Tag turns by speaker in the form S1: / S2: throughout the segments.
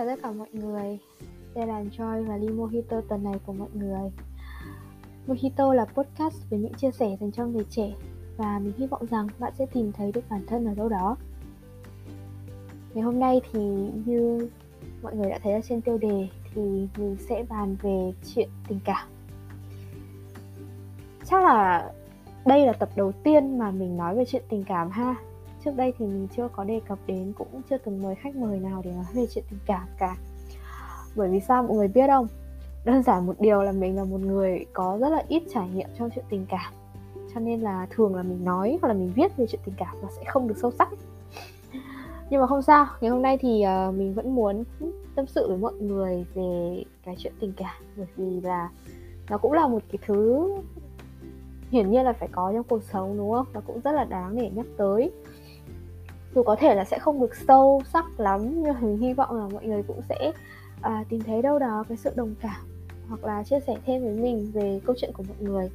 S1: chào tất cả mọi người. Đây là Joy và Ly Mojito tuần này của mọi người. Mojito là podcast với những chia sẻ dành cho người trẻ Và mình hy vọng rằng bạn sẽ tìm thấy được bản thân ở đâu đó. Ngày hôm nay thì như mọi người đã thấy ở trên tiêu đề Thì mình sẽ bàn về chuyện tình cảm. Chắc là đây là tập đầu tiên mà mình nói về chuyện tình cảm ha trước đây thì mình chưa có đề cập đến cũng chưa từng mời khách mời nào để nói về chuyện tình cảm cả. Bởi vì sao mọi người biết không? Đơn giản một điều là mình là một người có rất là ít trải nghiệm trong chuyện tình cảm. Cho nên là thường là mình nói hoặc là mình viết về chuyện tình cảm nó sẽ không được sâu sắc. Nhưng mà không sao ngày hôm nay thì uh, mình vẫn muốn tâm sự với mọi người về cái chuyện tình cảm. Bởi vì là nó cũng là một cái thứ hiển nhiên là phải có trong cuộc sống đúng không? Nó cũng rất là đáng để nhắc tới dù có thể là sẽ không được sâu sắc lắm nhưng mình hy vọng là mọi người cũng sẽ à, tìm thấy đâu đó cái sự đồng cảm hoặc là chia sẻ thêm với mình về câu chuyện của mọi người.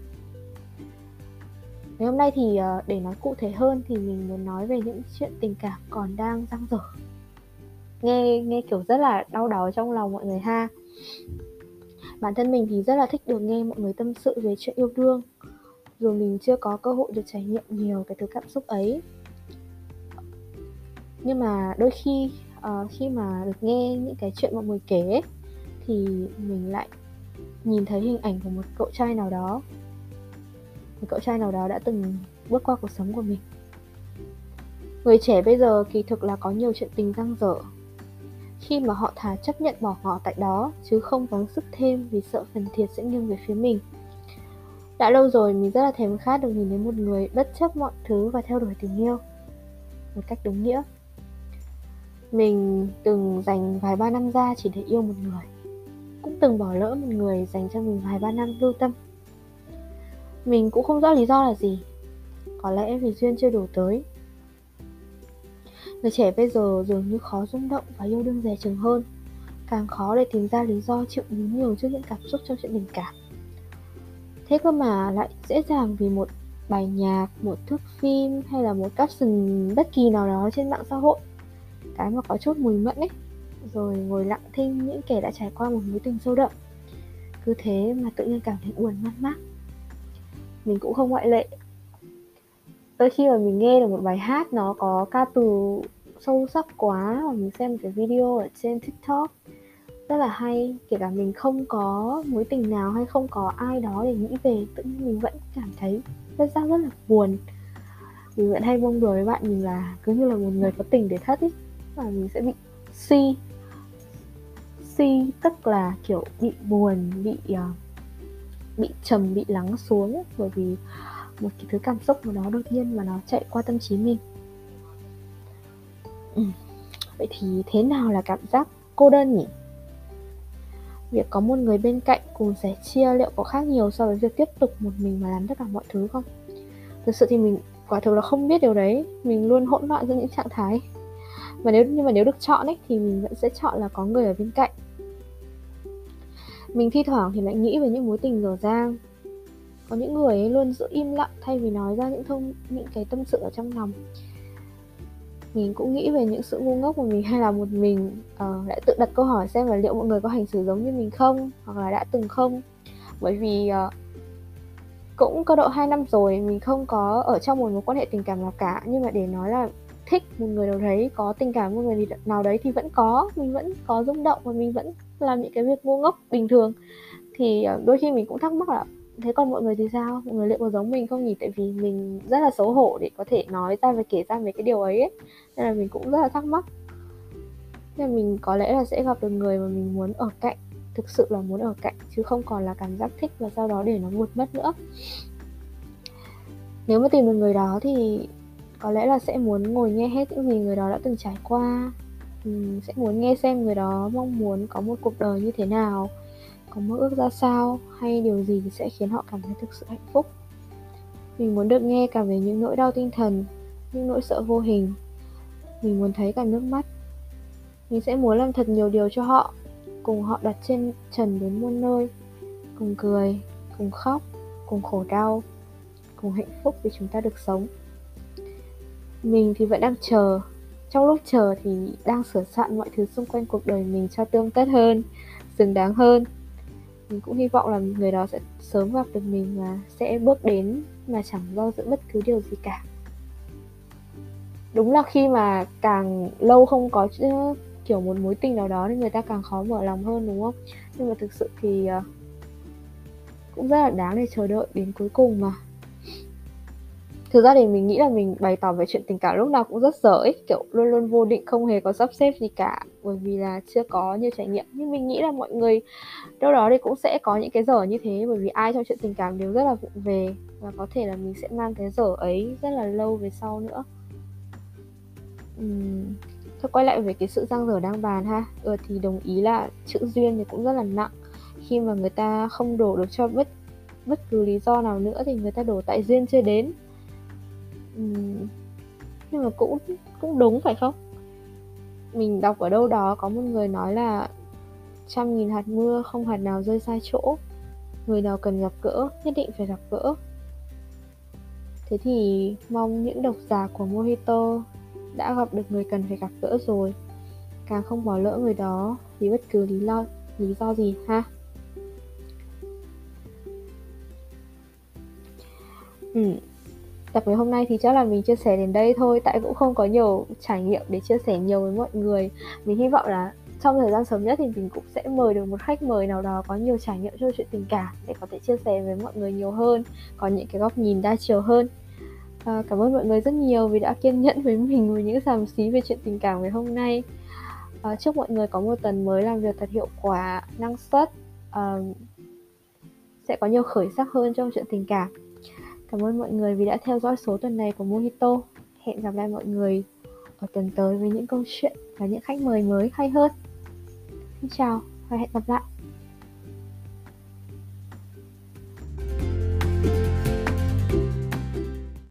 S1: Ngày hôm nay thì à, để nói cụ thể hơn thì mình muốn nói về những chuyện tình cảm còn đang dang dở. Nghe nghe kiểu rất là đau đớn trong lòng mọi người ha. Bản thân mình thì rất là thích được nghe mọi người tâm sự về chuyện yêu đương dù mình chưa có cơ hội được trải nghiệm nhiều cái thứ cảm xúc ấy nhưng mà đôi khi uh, khi mà được nghe những cái chuyện mọi người kể ấy, thì mình lại nhìn thấy hình ảnh của một cậu trai nào đó. Một cậu trai nào đó đã từng bước qua cuộc sống của mình. Người trẻ bây giờ kỳ thực là có nhiều chuyện tình răng dở. Khi mà họ thà chấp nhận bỏ ngỏ tại đó chứ không gắng sức thêm vì sợ phần thiệt sẽ nghiêng về phía mình. Đã lâu rồi mình rất là thèm khát được nhìn thấy một người bất chấp mọi thứ và theo đuổi tình yêu. Một cách đúng nghĩa mình từng dành vài ba năm ra chỉ để yêu một người. Cũng từng bỏ lỡ một người dành cho mình vài ba năm lưu tâm. Mình cũng không rõ lý do là gì. Có lẽ vì duyên chưa đủ tới. Người trẻ bây giờ dường như khó rung động và yêu đương dè chừng hơn. Càng khó để tìm ra lý do chịu nhún nhiều trước những cảm xúc trong chuyện tình cảm. Thế cơ mà lại dễ dàng vì một bài nhạc, một thước phim hay là một caption bất kỳ nào đó trên mạng xã hội cái mà có chút mùi mẫn ấy. Rồi ngồi lặng thinh những kẻ đã trải qua một mối tình sâu đậm. Cứ thế mà tự nhiên cảm thấy buồn mất mát. Mình cũng không ngoại lệ. Đôi khi mà mình nghe được một bài hát nó có ca từ sâu sắc quá và mình xem một cái video ở trên tiktok, rất là hay. Kể cả mình không có mối tình nào hay không có ai đó để nghĩ về, tự nhiên mình vẫn cảm thấy rất ra rất là buồn. Mình vẫn hay buông đùa với bạn mình là cứ như là một người có tình để thất ý và mình sẽ bị suy, suy tức là kiểu bị buồn bị uh, bị trầm bị lắng xuống bởi vì một cái thứ cảm xúc của nó đột nhiên mà nó chạy qua tâm trí mình. Ừ. vậy thì thế nào là cảm giác cô đơn nhỉ? Việc có một người bên cạnh cùng sẻ chia liệu có khác nhiều so với việc tiếp tục một mình mà làm tất cả mọi thứ không? Thực sự thì mình quả thực là không biết điều đấy. Mình luôn hỗn loạn giữa những trạng thái và nếu nhưng mà nếu được chọn ấy thì mình vẫn sẽ chọn là có người ở bên cạnh. Mình thi thoảng thì lại nghĩ về những mối tình dở dang. Có những người ấy luôn giữ im lặng thay vì nói ra những thông những cái tâm sự ở trong lòng. Mình cũng nghĩ về những sự ngu ngốc của mình hay là một mình. Ờ, uh, lại tự đặt câu hỏi xem là liệu mọi người có hành xử giống như mình không hoặc là đã từng không? Bởi vì uh, cũng có độ 2 năm rồi mình không có ở trong một mối quan hệ tình cảm nào cả. Nhưng mà để nói là thích một người nào đấy có tình cảm với một người nào đấy thì vẫn có mình vẫn có rung động và mình vẫn làm những cái việc ngu ngốc bình thường. Thì ờ, đôi khi mình cũng thắc mắc là thế còn mọi người thì sao? Mọi người liệu có giống mình không nhỉ? Tại vì mình rất là xấu hổ để có thể nói ra và kể ra về cái điều ấy, ấy. nên là mình cũng rất là thắc mắc. Nên là mình có lẽ là sẽ gặp được người mà mình muốn ở cạnh thực sự là muốn ở cạnh chứ không còn là cảm giác thích và sau đó để nó vụt mất nữa. Nếu mà tìm được người đó thì có lẽ là sẽ muốn ngồi nghe hết những gì người đó đã từng trải qua. Ừ, sẽ muốn nghe xem người đó mong muốn có một cuộc đời như thế nào, có mơ ước ra sao, hay điều gì sẽ khiến họ cảm thấy thực sự hạnh phúc. Mình muốn được nghe cả về những nỗi đau tinh thần, những nỗi sợ vô hình. Mình muốn thấy cả nước mắt. Mình sẽ muốn làm thật nhiều điều cho họ, cùng họ đặt trên trần đến muôn nơi. Cùng cười, cùng khóc, cùng khổ đau, cùng hạnh phúc vì chúng ta được sống mình thì vẫn đang chờ. Trong lúc chờ thì đang sửa soạn mọi thứ xung quanh cuộc đời mình cho tươm tất hơn, xứng đáng hơn. Mình cũng hy vọng là người đó sẽ sớm gặp được mình và sẽ bước đến mà chẳng do dự bất cứ điều gì cả. Đúng là khi mà càng lâu không có kiểu một mối tình nào đó thì người ta càng khó mở lòng hơn, đúng không? Nhưng mà thực sự thì ờ, cũng rất là đáng để chờ đợi đến cuối cùng mà thực ra thì mình nghĩ là mình bày tỏ về chuyện tình cảm lúc nào cũng rất dở ấy kiểu luôn luôn vô định không hề có sắp xếp gì cả bởi vì là chưa có nhiều trải nghiệm. Nhưng mình nghĩ là mọi người đâu đó thì cũng sẽ có những cái dở như thế bởi vì ai trong chuyện tình cảm đều rất là vụng về và có thể là mình sẽ mang cái dở ấy rất là lâu về sau nữa. Uhm, thôi quay lại về cái sự giang dở đang bàn ha. Ừ, thì đồng ý là chữ duyên thì cũng rất là nặng. Khi mà người ta không đổ được cho bất bất cứ lý do nào nữa thì người ta đổ tại duyên chưa đến. Ừ. nhưng mà cũng cũng đúng phải không? Mình đọc ở đâu đó có một người nói là trăm nghìn hạt mưa không hạt nào rơi sai chỗ. Người nào cần gặp gỡ, nhất định phải gặp gỡ. Thế thì mong những độc giả của mojito đã gặp được người cần phải gặp gỡ rồi. Càng không bỏ lỡ người đó vì bất cứ lý do lý do gì, ha? Ừ tập ngày hôm nay thì chắc là mình chia sẻ đến đây thôi. Tại cũng không có nhiều trải nghiệm để chia sẻ nhiều với mọi người. Mình hy vọng là trong thời gian sớm nhất thì mình cũng sẽ mời được một khách mời nào đó có nhiều trải nghiệm trong chuyện tình cảm để có thể chia sẻ với mọi người nhiều hơn có những cái góc nhìn đa chiều hơn. À, cảm ơn mọi người rất nhiều vì đã kiên nhẫn với mình với những xàm xí về chuyện tình cảm ngày hôm nay. À, chúc mọi người có một tuần mới làm việc thật hiệu quả năng suất à, sẽ có nhiều khởi sắc hơn trong chuyện tình cảm cảm ơn mọi người vì đã theo dõi số tuần này của Mojito. Hẹn gặp lại mọi người ở tuần tới với những câu chuyện và những khách mời mới hay hơn. Xin chào và hẹn gặp lại.